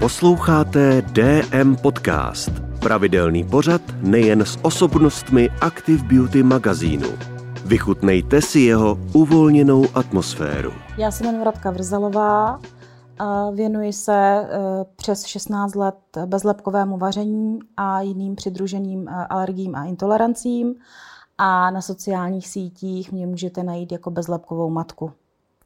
Posloucháte DM Podcast, pravidelný pořad nejen s osobnostmi Active Beauty magazínu. Vychutnejte si jeho uvolněnou atmosféru. Já se jmenuji Radka Vrzalová, a věnuji se e, přes 16 let bezlepkovému vaření a jiným přidruženým e, alergím a intolerancím a na sociálních sítích mě můžete najít jako bezlepkovou matku.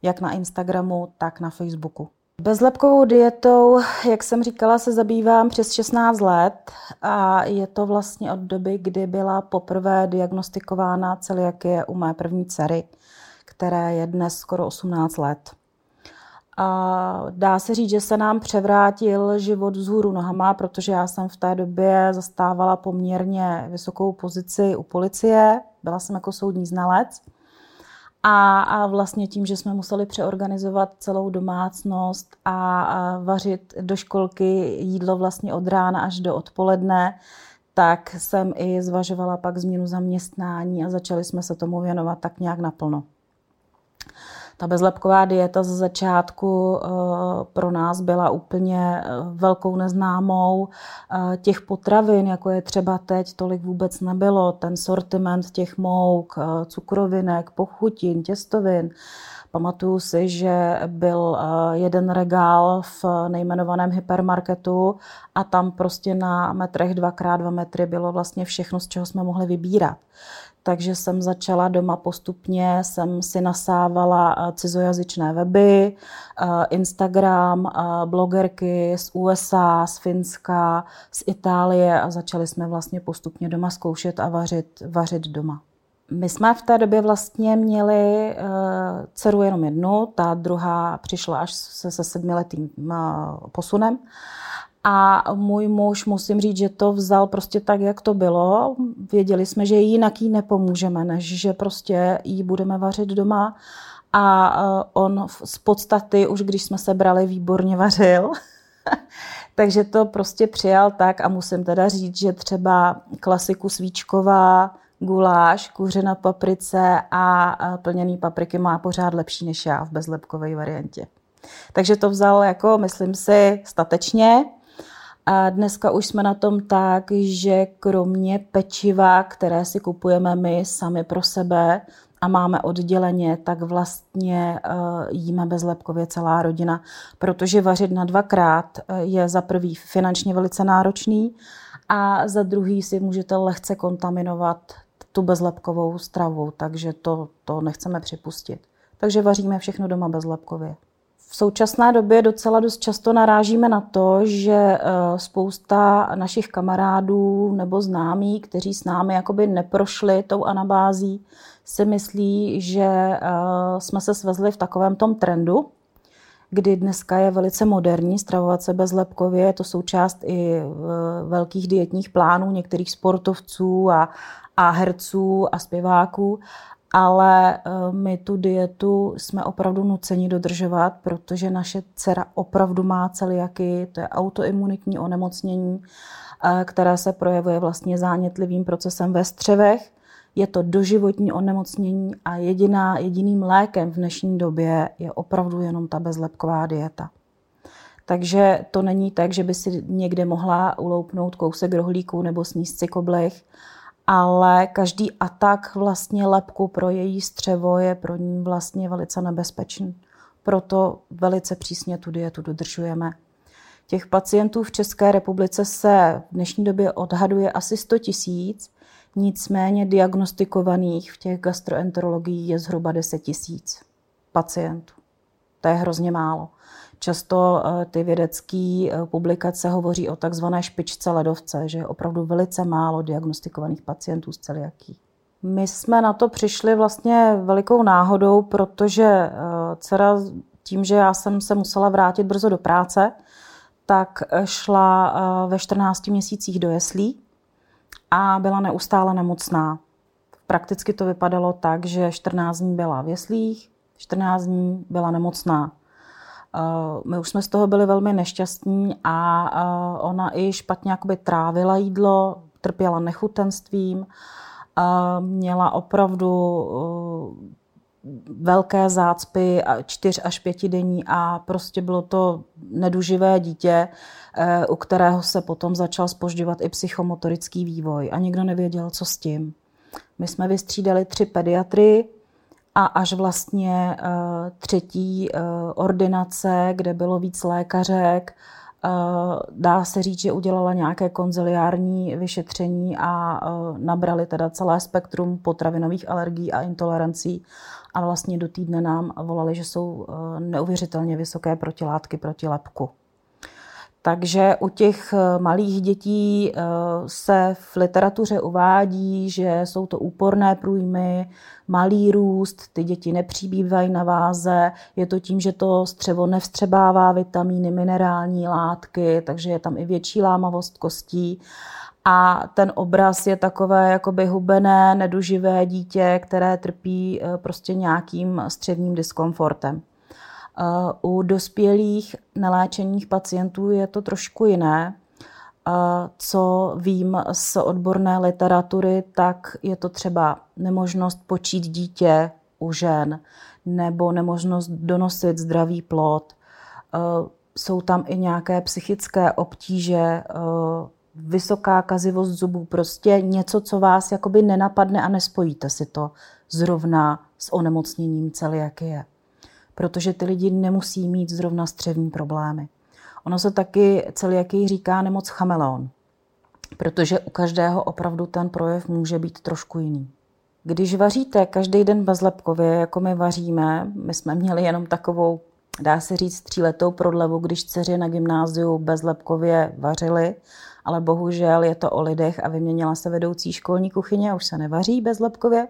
Jak na Instagramu, tak na Facebooku. Bezlepkovou dietou, jak jsem říkala, se zabývám přes 16 let a je to vlastně od doby, kdy byla poprvé diagnostikována celiakie u mé první dcery, které je dnes skoro 18 let. A dá se říct, že se nám převrátil život vzhůru nohama, protože já jsem v té době zastávala poměrně vysokou pozici u policie, byla jsem jako soudní znalec. A, a vlastně tím, že jsme museli přeorganizovat celou domácnost a, a vařit do školky jídlo vlastně od rána až do odpoledne, tak jsem i zvažovala pak změnu zaměstnání a začali jsme se tomu věnovat tak nějak naplno. Ta bezlepková dieta ze začátku eh, pro nás byla úplně eh, velkou neznámou. Eh, těch potravin, jako je třeba teď, tolik vůbec nebylo. Ten sortiment těch mouk, cukrovinek, pochutin, těstovin, Pamatuju si, že byl jeden regál v nejmenovaném hypermarketu a tam prostě na metrech 2x2 metry bylo vlastně všechno, z čeho jsme mohli vybírat takže jsem začala doma postupně, jsem si nasávala eh, cizojazyčné weby, eh, Instagram, eh, blogerky z USA, z Finska, z Itálie a začali jsme vlastně postupně doma zkoušet a vařit, vařit doma. My jsme v té době vlastně měli dceru jenom jednu, ta druhá přišla až se, se sedmiletým posunem. A můj muž, musím říct, že to vzal prostě tak, jak to bylo. Věděli jsme, že jinak jí nepomůžeme, než že prostě jí budeme vařit doma. A on z podstaty, už když jsme se brali, výborně vařil. Takže to prostě přijal tak a musím teda říct, že třeba klasiku svíčková, guláš, kůře na paprice a plněný papriky má pořád lepší než já v bezlepkové variantě. Takže to vzal jako, myslím si, statečně. A dneska už jsme na tom tak, že kromě pečiva, které si kupujeme my sami pro sebe a máme odděleně, tak vlastně uh, jíme bezlepkově celá rodina, protože vařit na dvakrát uh, je za prvý finančně velice náročný a za druhý si můžete lehce kontaminovat tu bezlepkovou stravu, takže to, to nechceme připustit. Takže vaříme všechno doma bezlepkově. V současné době docela dost často narážíme na to, že eh, spousta našich kamarádů nebo známí, kteří s námi jakoby neprošli tou anabází, si myslí, že eh, jsme se svezli v takovém tom trendu, kdy dneska je velice moderní stravovat se bezlepkově. Je to součást i eh, velkých dietních plánů některých sportovců a, a herců a zpěváků ale eh, my tu dietu jsme opravdu nuceni dodržovat, protože naše dcera opravdu má celiaky, to je autoimunitní onemocnění, eh, které se projevuje vlastně zánětlivým procesem ve střevech. Je to doživotní onemocnění a jediná, jediným lékem v dnešní době je opravdu jenom ta bezlepková dieta. Takže to není tak, že by si někde mohla uloupnout kousek rohlíků nebo sníst si koblech, ale každý atak vlastně lepku pro její střevo je pro ní vlastně velice nebezpečný. Proto velice přísně tu dietu dodržujeme. Těch pacientů v České republice se v dnešní době odhaduje asi 100 tisíc, nicméně diagnostikovaných v těch gastroenterologií je zhruba 10 tisíc pacientů. To je hrozně málo. Často eh, ty vědecké eh, publikace hovoří o takzvané špičce ledovce, že je opravdu velice málo diagnostikovaných pacientů s celiakí. My jsme na to přišli vlastně velikou náhodou, protože eh, dcera tím, že já jsem se musela vrátit brzo do práce, tak šla ve 14 měsících do jeslí a byla neustále nemocná. Prakticky to vypadalo tak, že 14 dní byla v jeslích, 14 dní byla nemocná. Eh, my už jsme z toho byli velmi nešťastní a eh, ona i špatně jakoby trávila jídlo, trpěla nechutenstvím, měla opravdu velké zácpy, čtyř až pětidenní a prostě bylo to neduživé dítě, eh, u kterého se potom začal spožďovat i psychomotorický vývoj a nikdo nevěděl, co s tím. My jsme vystřídali tři pediatry a až vlastně eh, třetí ordinace, kde bylo víc lékařek, Dá se říct, že udělala nějaké konziliární vyšetření a nabrali teda celé spektrum potravinových alergií a intolerancí a vlastně do týdne nám volali, že jsou neuvěřitelně vysoké protilátky proti lepku. Takže u těch eh, malých dětí eh, se v literatuře uvádí, že jsou to úporné průjmy, malý růst, ty děti nepřibývají na váze, je to tím, že to střevo nevstřebává vitamíny, minerální látky, takže je tam i větší lámavost kostí. A ten obraz je takové jakoby hubené, neduživé dítě, které trpí eh, prostě nějakým středním diskomfortem. U dospělých neléčených pacientů je to trošku jiné. Co vím z odborné literatury, tak je to třeba nemožnost počít dítě u žen nebo nemožnost donosit zdravý plod. Jsou tam i nějaké psychické obtíže, vysoká kazivost zubů, prostě něco, co vás jakoby nenapadne a nespojíte si to zrovna s onemocněním celiakie protože ty lidi nemusí mít zrovna střevní problémy. Ono se taky jaký říká nemoc chameleon, protože u každého opravdu ten projev může být trošku jiný. Když vaříte každý den bezlepkově, jako my vaříme, my jsme měli jenom takovou, dá se říct, tříletou prodlevu, když dceři na gymnáziu bezlepkově vařili, ale bohužel je to o lidech a vyměnila se vedoucí školní kuchyně a už se nevaří bezlepkově.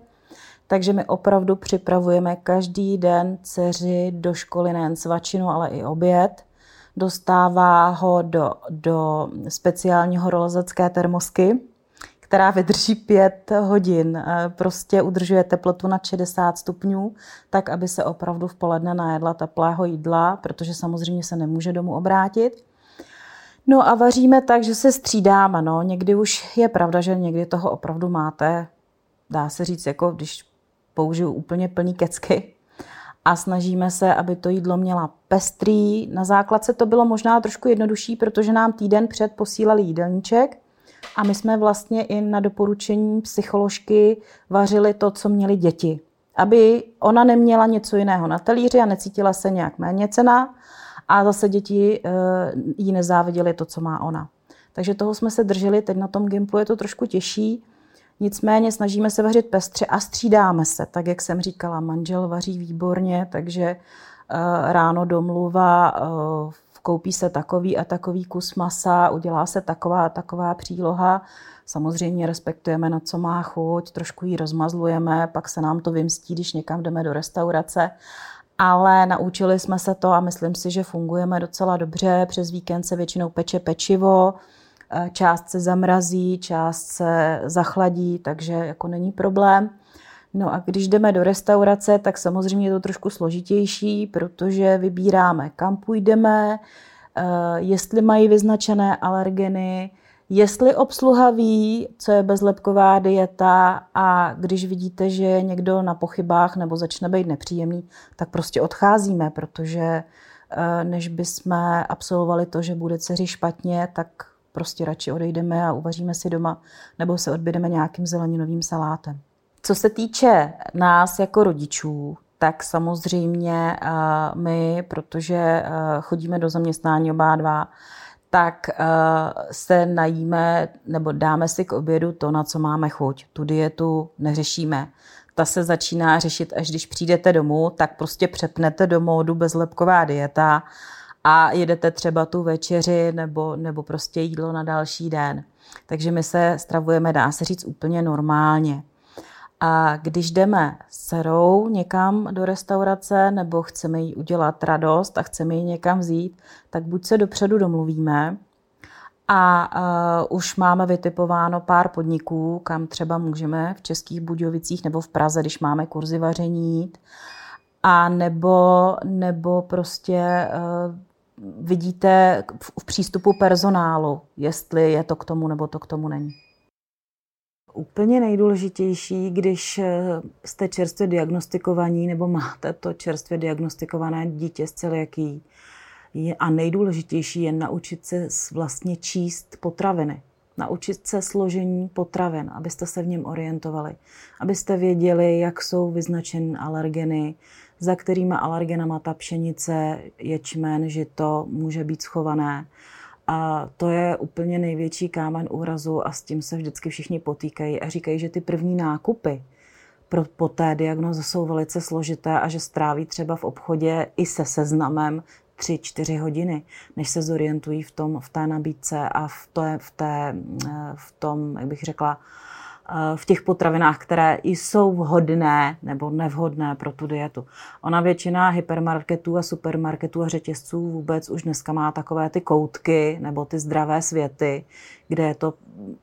Takže my opravdu připravujeme každý den dceři do školy nejen svačinu, ale i oběd. Dostává ho do, do speciálního rolozecké termosky, která vydrží pět hodin. Eh, prostě udržuje teplotu na 60 stupňů, tak aby se opravdu v poledne najedla teplého jídla, protože samozřejmě se nemůže domů obrátit. No a vaříme tak, že se střídáme. No. Někdy už je pravda, že někdy toho opravdu máte, dá se říct, jako když použiju úplně plný kecky a snažíme se, aby to jídlo měla pestrý. Na základce to bylo možná trošku jednodušší, protože nám týden před posílali jídelníček a my jsme vlastně i na doporučení psycholožky vařili to, co měli děti. Aby ona neměla něco jiného na talíři a necítila se nějak méně cená a zase děti eh, jí nezáviděly to, co má ona. Takže toho jsme se drželi, teď na tom Gimplu je to trošku těžší, Nicméně snažíme se vařit pestře a střídáme se. Tak, jak jsem říkala, manžel vaří výborně, takže eh, ráno domluva, eh, koupí se takový a takový kus masa, udělá se taková a taková příloha. Samozřejmě respektujeme, na co má chuť, trošku ji rozmazlujeme, pak se nám to vymstí, když někam jdeme do restaurace. Ale naučili jsme se to a myslím si, že fungujeme docela dobře. Přes víkend se většinou peče pečivo, část se zamrazí, část se zachladí, takže jako není problém. No a když jdeme do restaurace, tak samozřejmě je to trošku složitější, protože vybíráme, kam půjdeme, eh, jestli mají vyznačené alergeny, jestli obsluha ví, co je bezlepková dieta a když vidíte, že je někdo na pochybách nebo začne být nepříjemný, tak prostě odcházíme, protože eh, než bychom absolvovali to, že bude dceři špatně, tak prostě radši odejdeme a uvaříme si doma nebo se odbydeme nějakým zeleninovým salátem. Co se týče nás jako rodičů, tak samozřejmě eh, my, protože eh, chodíme do zaměstnání oba dva, tak eh, se najíme nebo dáme si k obědu to, na co máme chuť. Tu dietu neřešíme. Ta se začíná řešit, až když přijdete domů, tak prostě přepnete do módu bezlepková dieta a jedete třeba tu večeři nebo, nebo prostě jídlo na další den. Takže my se stravujeme, dá se říct, úplně normálně. A když jdeme s dcerou někam do restaurace nebo chceme jí udělat radost a chceme ji někam vzít, tak buď se dopředu domluvíme a uh, už máme vytipováno pár podniků, kam třeba můžeme v Českých Budějovicích nebo v Praze, když máme kurzy vaření a nebo, nebo prostě uh, vidíte v přístupu personálu, jestli je to k tomu nebo to k tomu není. úplně nejdůležitější, když eh, jste čerstvě diagnostikovaní nebo máte to čerstvě diagnostikované dítě z celiaký, a nejdůležitější je naučit se vlastně číst potraviny. Naučit se složení potravin, abyste se v něm orientovali. Abyste věděli, jak jsou vyznačeny alergeny, za kterými alergenama ta pšenice, ječmen, žito může být schované. A to je úplně největší kámen úrazu a s tím se vždycky všichni potýkají a říkají, že ty první nákupy pro, po té diagnoze jsou velice složité a že stráví třeba v obchodě i se seznamem tři, čtyři hodiny, než se zorientují v, tom, v té nabídce a v, té, v, té, v tom, jak bych řekla, Eh, v těch potravinách, které jsou vhodné nebo nevhodné pro tu dietu. Ona většina hypermarketů a supermarketů a řetězců vůbec už dneska má takové ty koutky nebo ty zdravé světy, kde je to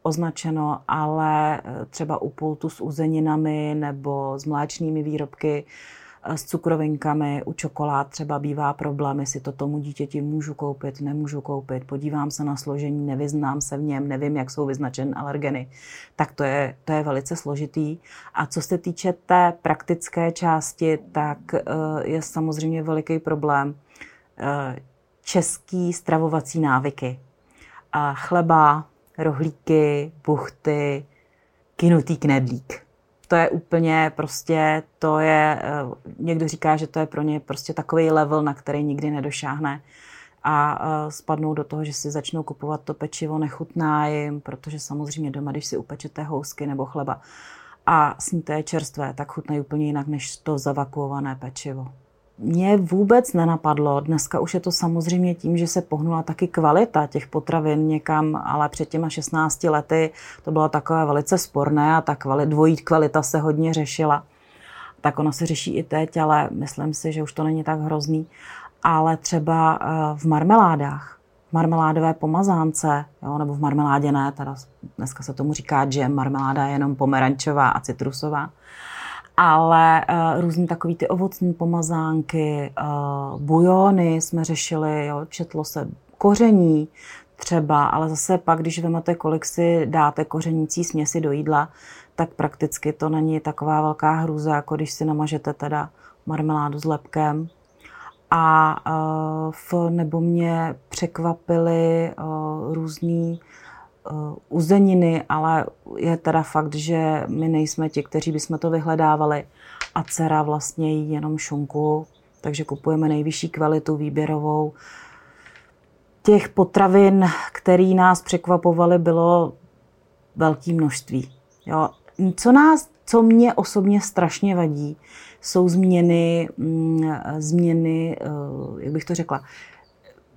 označeno, ale eh, třeba u pultu s uzeninami nebo s mléčnými výrobky Eh, s cukrovinkami, u čokolád třeba bývá problém, jestli to tomu dítěti můžu koupit, nemůžu koupit, podívám se na složení, nevyznám se v něm, nevím, jak jsou vyznačeny alergeny, tak to je, to je velice složitý. A co se týče té praktické části, tak eh, je samozřejmě veliký problém eh, český stravovací návyky. A chleba, rohlíky, buchty, kinutý knedlík to je úplně prostě, to je, eh, někdo říká, že to je pro ně prostě takový level, na který nikdy nedošáhne. A eh, spadnou do toho, že si začnou kupovat to pečivo, nechutná jim, protože samozřejmě doma, když si upečete housky nebo chleba a sníte je čerstvé, tak chutnají úplně jinak než to zavakuované pečivo mě vůbec nenapadlo. Dneska už je to samozřejmě tím, že se pohnula taky kvalita těch potravin někam, ale před těma 16 lety to bylo takové velice sporné a ta kvalit, dvojí kvalita se hodně řešila. Tak ono se řeší i teď, ale myslím si, že už to není tak hrozný. Ale třeba eh, v marmeládách, v marmeládové pomazánce, jo, nebo v marmeládě ne, teda dneska se tomu říká že marmeláda je jenom pomerančová a citrusová ale uh, různý takový ty ovocní pomazánky, uh, bujony jsme řešili, jo, četlo se koření třeba, ale zase pak, když vezmete, kolik si dáte kořenící směsi do jídla, tak prakticky to není taková velká hrůza, jako když si namažete teda marmeládu s lepkem. A uh, v, nebo mě překvapily uh, různý uzeniny, ale je teda fakt, že my nejsme ti, kteří bychom to vyhledávali a dcera vlastně jí jenom šunku, takže kupujeme nejvyšší kvalitu výběrovou. Těch potravin, které nás překvapovaly, bylo velké množství. Jo. Co nás, co mě osobně strašně vadí, jsou změny, mm, změny, uh, jak bych to řekla,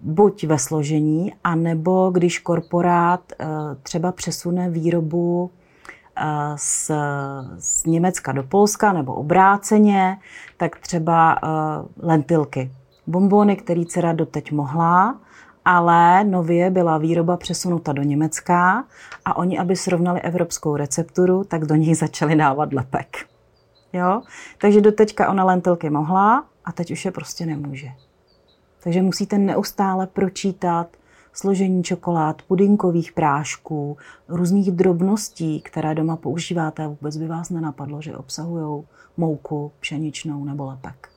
buď ve složení, anebo když korporát eh, třeba přesune výrobu eh, z, z Německa do Polska nebo obráceně, tak třeba eh, lentilky. Bombony, který dcera doteď mohla, ale nově byla výroba přesunuta do Německa a oni, aby srovnali evropskou recepturu, tak do něj začali dávat lepek. Jo? Takže doteďka ona lentilky mohla a teď už je prostě nemůže. Takže musíte neustále pročítat složení čokolád, pudinkových prášků, různých drobností, které doma používáte. Vůbec by vás nenapadlo, že obsahují mouku pšeničnou nebo lepek.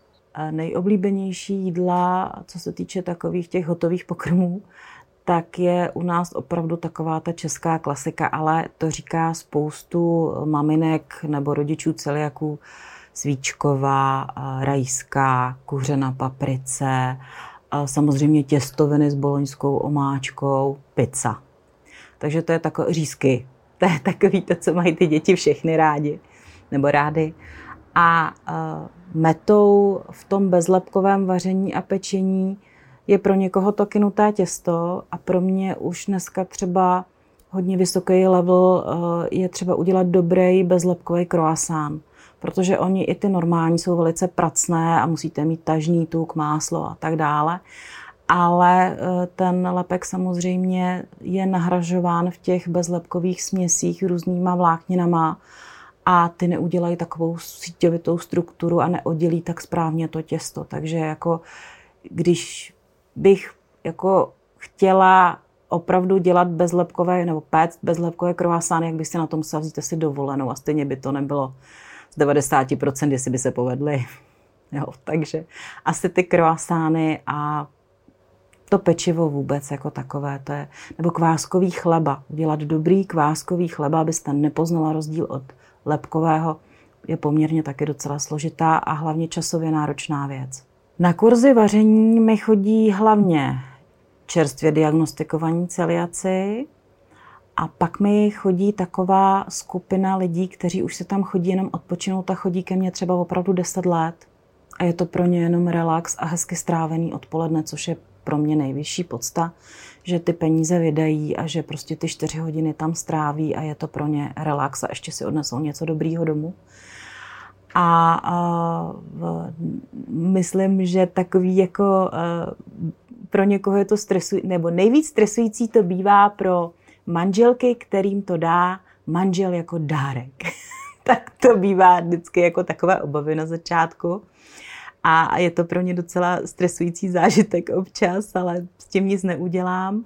Nejoblíbenější jídla, co se týče takových těch hotových pokrmů, tak je u nás opravdu taková ta česká klasika, ale to říká spoustu maminek nebo rodičů celiaků, svíčková, rajská, kuře na paprice, a samozřejmě těstoviny s boloňskou omáčkou, pizza. Takže to je takové řízky. To je takový to, co mají ty děti všechny rádi, nebo rády. A uh, metou v tom bezlepkovém vaření a pečení je pro někoho to kynuté těsto a pro mě už dneska třeba hodně vysoký level uh, je třeba udělat dobrý bezlepkový croissant protože oni i ty normální jsou velice pracné a musíte mít tažný tuk, máslo a tak dále. Ale e, ten lepek samozřejmě je nahražován v těch bezlepkových směsích různýma vlákninama a ty neudělají takovou síťovitou strukturu a neoddělí tak správně to těsto. Takže jako když bych jako chtěla opravdu dělat bezlepkové nebo péct bezlepkové kroasány, jak byste na tom vzít si dovolenou a stejně by to nebylo z 90%, jestli by se povedly. Jo, takže asi ty kroasány a to pečivo vůbec jako takové, to je, nebo kváskový chleba. Dělat dobrý kváskový chleba, abyste nepoznala rozdíl od lepkového, je poměrně taky docela složitá a hlavně časově náročná věc. Na kurzy vaření mi chodí hlavně čerstvě diagnostikovaní celiaci a pak mi chodí taková skupina lidí, kteří už se tam chodí jenom odpočinout a chodí ke mně třeba opravdu 10 let. A je to pro ně jenom relax a hezky strávený odpoledne, což je pro mě nejvyšší podsta, že ty peníze vydají a že prostě ty čtyři hodiny tam stráví a je to pro ně relax a ještě si odnesou něco dobrýho domů. A, a v, myslím, že takový jako a, pro někoho je to stresující, nebo nejvíc stresující to bývá pro manželky, kterým to dá manžel jako dárek. tak to bývá vždycky jako takové obavy na začátku a je to pro ně docela stresující zážitek občas, ale s tím nic neudělám.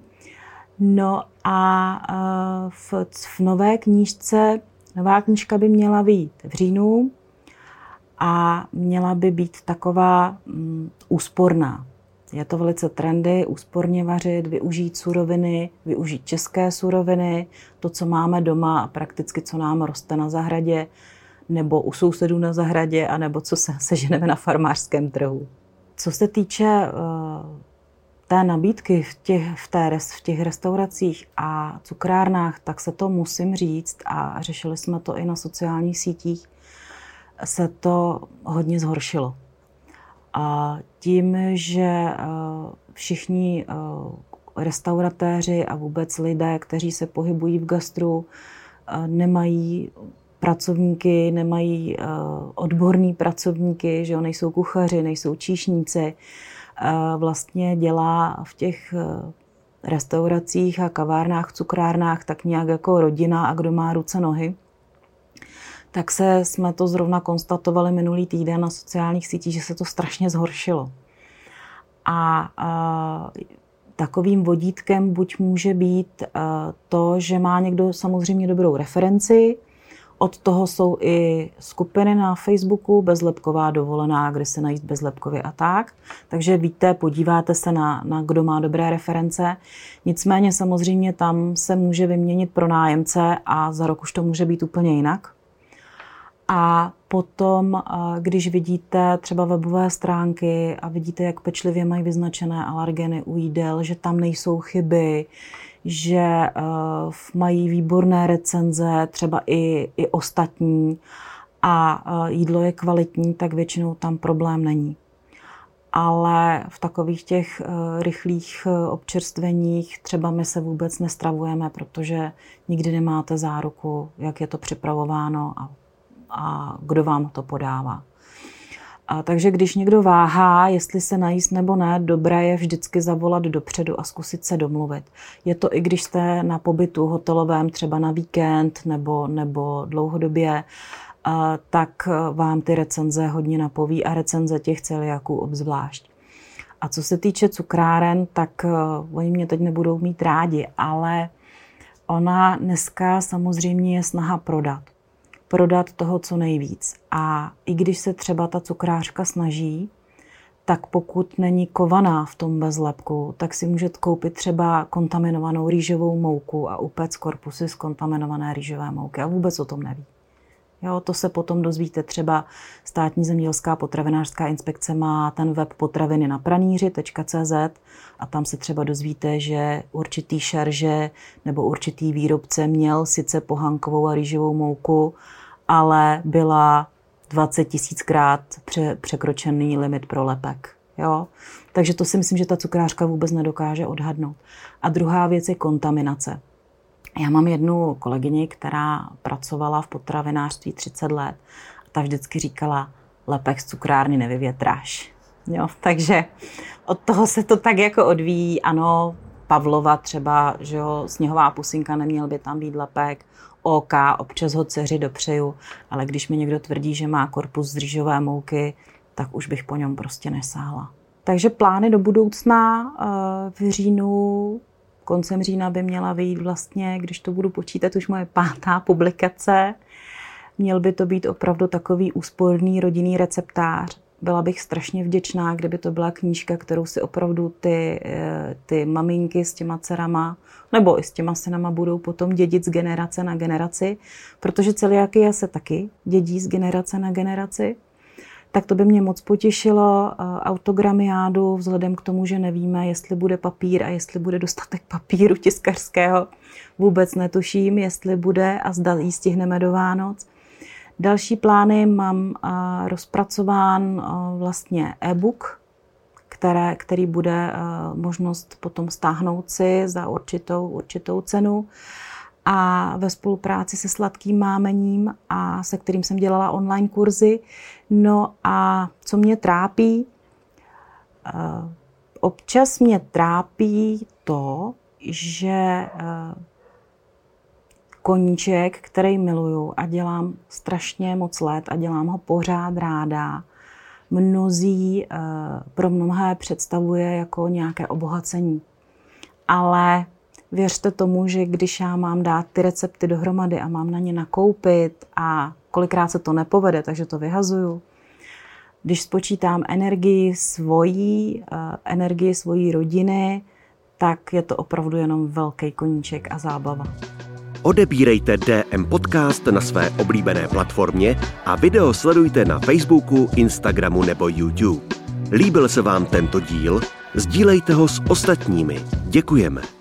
No a v, v nové knížce, nová knížka by měla být v říjnu a měla by být taková um, úsporná. Je to velice trendy, úsporně vařit, využít suroviny, využít české suroviny, to, co máme doma a prakticky, co nám roste na zahradě, nebo u sousedů na zahradě, anebo co se seženeme na farmářském trhu. Co se týče uh, té nabídky v těch, v, té, v těch restauracích a cukrárnách, tak se to musím říct a řešili jsme to i na sociálních sítích, se to hodně zhoršilo. A tím, že uh, všichni uh, restauratéři a vůbec lidé, kteří se pohybují v gastru, nemají pracovníky, nemají odborní pracovníky, že jo, nejsou kuchaři, nejsou číšníci. Vlastně dělá v těch restauracích a kavárnách, cukrárnách tak nějak jako rodina a kdo má ruce, nohy. Tak se jsme to zrovna konstatovali minulý týden na sociálních sítích, že se to strašně zhoršilo. A uh, takovým vodítkem buď může být to, že má někdo samozřejmě dobrou referenci, od toho jsou i skupiny na Facebooku, bezlepková dovolená, kde se najít bezlepkově a tak. Takže víte, podíváte se na, na kdo má dobré reference. Nicméně samozřejmě tam se může vyměnit pro nájemce a za rok už to může být úplně jinak. A potom, když vidíte třeba webové stránky a vidíte, jak pečlivě mají vyznačené alergeny u jídel, že tam nejsou chyby, že uh, mají výborné recenze, třeba i, i ostatní a uh, jídlo je kvalitní, tak většinou tam problém není. Ale v takových těch rychlých občerstveních třeba my se vůbec nestravujeme, protože nikdy nemáte záruku, jak je to připravováno a, a kdo vám to podává. A takže když někdo váhá, jestli se najíst nebo ne, dobré je vždycky zavolat dopředu a zkusit se domluvit. Je to i když jste na pobytu hotelovém, třeba na víkend nebo, nebo dlouhodobě, tak vám ty recenze hodně napoví a recenze těch celiaků obzvlášť. A co se týče cukráren, tak uh, oni mě teď nebudou mít rádi, ale ona dneska samozřejmě je snaha prodat prodat toho co nejvíc. A i když se třeba ta cukrářka snaží, tak pokud není kovaná v tom bezlepku, tak si můžete koupit třeba kontaminovanou rýžovou mouku a upéct korpusy z kontaminované rýžové mouky a vůbec o tom neví. Jo, to se potom dozvíte třeba státní zemědělská potravinářská inspekce má ten web potraviny na praníři.cz a tam se třeba dozvíte, že určitý šarže nebo určitý výrobce měl sice pohankovou a rýžovou mouku, ale byla 20 tisíckrát pře- překročený limit pro lepek. Jo? Takže to si myslím, že ta cukrářka vůbec nedokáže odhadnout. A druhá věc je kontaminace. Já mám jednu kolegyni, která pracovala v potravinářství 30 let. A ta vždycky říkala, lepek z cukrárny nevyvětráš. Jo, takže od toho se to tak jako odvíjí. Ano, Pavlova třeba, že jo, sněhová pusinka, neměl by tam být lepek. OK, občas ho dceři dopřeju, ale když mi někdo tvrdí, že má korpus z rýžové mouky, tak už bych po něm prostě nesáhla. Takže plány do budoucna eh, v říjnu Koncem října by měla vyjít vlastně, když to budu počítat, už moje pátá publikace. Měl by to být opravdu takový úsporný rodinný receptář. Byla bych strašně vděčná, kdyby to byla knížka, kterou si opravdu ty, eh, ty maminky s těma dcerama nebo i s těma synama budou potom dědit z generace na generaci, protože celiakie se taky dědí z generace na generaci tak to by mě moc potěšilo. Autogramiádu, vzhledem k tomu, že nevíme, jestli bude papír a jestli bude dostatek papíru tiskařského, vůbec netuším, jestli bude a zda ji stihneme do Vánoc. Další plány mám rozpracován vlastně e-book, které, který bude možnost potom stáhnout si za určitou, určitou cenu a ve spolupráci se Sladkým mámením a se kterým jsem dělala online kurzy. No a co mě trápí? Eh, občas mě trápí to, že eh, koníček, který miluju a dělám strašně moc let a dělám ho pořád ráda, mnozí eh, pro mnohé představuje jako nějaké obohacení. Ale věřte tomu, že když já mám dát ty recepty dohromady a mám na ně nakoupit a kolikrát se to nepovede, takže to vyhazuju, když spočítám energii svojí, eh, energii svojí rodiny, tak je to opravdu jenom velký koníček a zábava. Odebírejte DM Podcast na své oblíbené platformě a video sledujte na Facebooku, Instagramu nebo YouTube. Líbil se vám tento díl? Sdílejte ho s ostatními. Děkujeme.